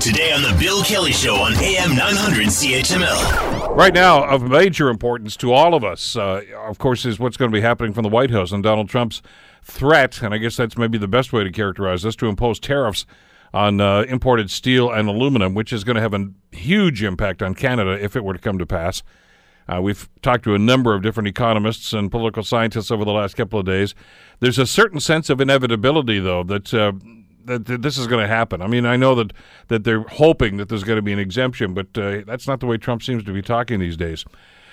Today on The Bill Kelly Show on AM 900 CHML. Right now, of major importance to all of us, uh, of course, is what's going to be happening from the White House and Donald Trump's threat, and I guess that's maybe the best way to characterize this, to impose tariffs on uh, imported steel and aluminum, which is going to have a huge impact on Canada if it were to come to pass. Uh, we've talked to a number of different economists and political scientists over the last couple of days. There's a certain sense of inevitability, though, that, uh, that, that this is going to happen. I mean, I know that, that they're hoping that there's going to be an exemption, but uh, that's not the way Trump seems to be talking these days.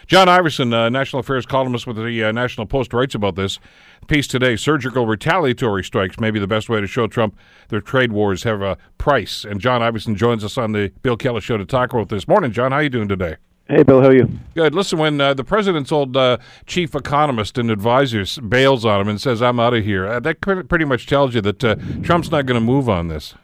John Ivison, uh, national affairs columnist with the uh, National Post, writes about this piece today. Surgical retaliatory strikes may be the best way to show Trump their trade wars have a price. And John Ivison joins us on the Bill Kelly Show to talk about this. Morning, John. How are you doing today? Hey, Bill, how are you? Good. Listen, when uh, the president's old uh, chief economist and advisors bails on him and says, I'm out of here, uh, that pretty much tells you that uh, Trump's not going to move on this.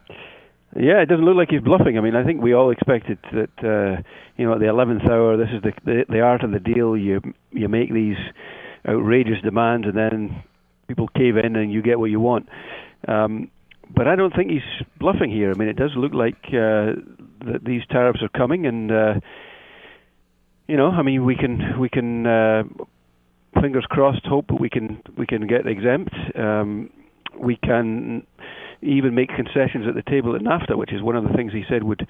Yeah, it doesn't look like he's bluffing. I mean, I think we all expected that, uh, you know, at the 11th hour, this is the, the, the art of the deal. You, you make these outrageous demands and then people cave in and you get what you want. Um, but I don't think he's bluffing here. I mean, it does look like uh, that these tariffs are coming and you know, I mean, we can we can uh, fingers crossed hope that we can we can get exempt. Um, we can even make concessions at the table at NAFTA, which is one of the things he said would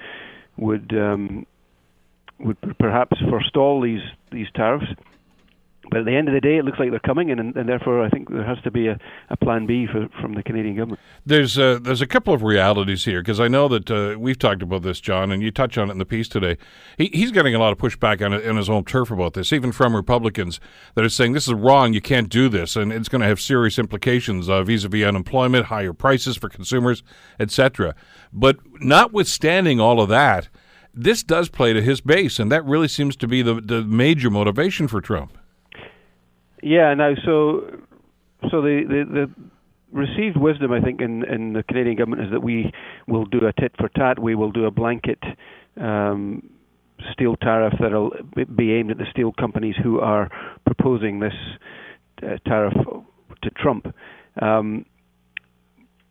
would um, would perhaps forestall these these tariffs. But at the end of the day, it looks like they're coming, and, and therefore I think there has to be a, a plan B for, from the Canadian government. There's a, there's a couple of realities here because I know that uh, we've talked about this, John, and you touch on it in the piece today. He, he's getting a lot of pushback on, on his own turf about this, even from Republicans that are saying this is wrong, you can't do this, and it's going to have serious implications uh, vis-a-vis unemployment, higher prices for consumers, etc. But notwithstanding all of that, this does play to his base, and that really seems to be the, the major motivation for Trump. Yeah, now so so the, the, the received wisdom, I think, in, in the Canadian government is that we will do a tit for tat. We will do a blanket um, steel tariff that'll be aimed at the steel companies who are proposing this uh, tariff to Trump. Um,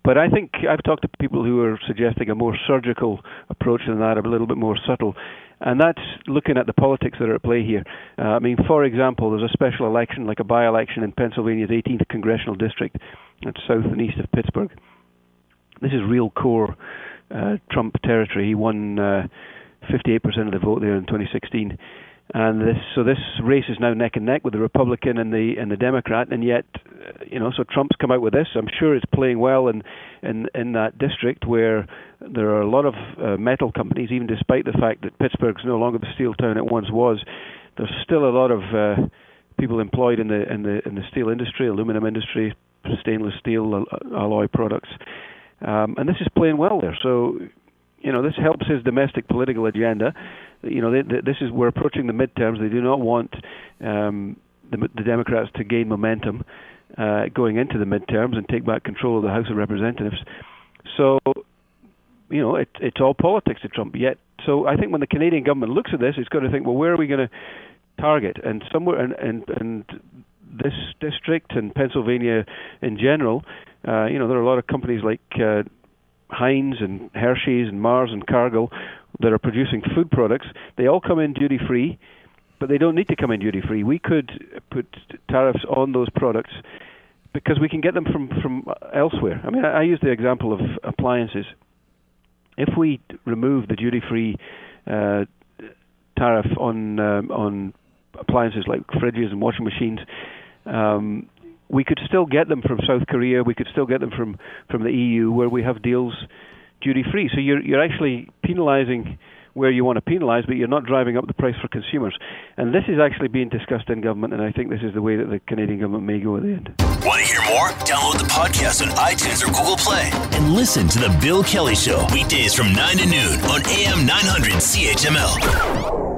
but I think I've talked to people who are suggesting a more surgical approach than that, a little bit more subtle. And that's looking at the politics that are at play here. Uh, I mean, for example, there's a special election, like a by election in Pennsylvania's 18th congressional district, that's south and east of Pittsburgh. This is real core uh, Trump territory. He won uh, 58% of the vote there in 2016 and this so this race is now neck and neck with the Republican and the and the Democrat, and yet, you know, so Trump's come out with this. I'm sure it's playing well in in in that district where there are a lot of uh, metal companies, even despite the fact that Pittsburgh's no longer the steel town it once was. There's still a lot of uh, people employed in the in the in the steel industry, aluminum industry, stainless steel alloy products, um, and this is playing well there. So you know, this helps his domestic political agenda. You know, they, they, this is we're approaching the midterms. They do not want um, the, the Democrats to gain momentum uh, going into the midterms and take back control of the House of Representatives. So, you know, it, it's all politics to Trump. Yet, so I think when the Canadian government looks at this, it's got to think, well, where are we going to target? And somewhere, and and and this district and Pennsylvania in general, uh, you know, there are a lot of companies like. Uh, Heinz and Hershey's and Mars and Cargill that are producing food products, they all come in duty free, but they don't need to come in duty free. We could put tariffs on those products because we can get them from from elsewhere. I mean, I, I use the example of appliances. If we remove the duty free uh, tariff on um, on appliances like fridges and washing machines, um, we could still get them from South Korea. We could still get them from from the EU, where we have deals duty free. So you're you're actually penalising where you want to penalise, but you're not driving up the price for consumers. And this is actually being discussed in government, and I think this is the way that the Canadian government may go at the end. Want to hear more? Download the podcast on iTunes or Google Play and listen to The Bill Kelly Show weekdays from 9 to noon on AM 900 CHML.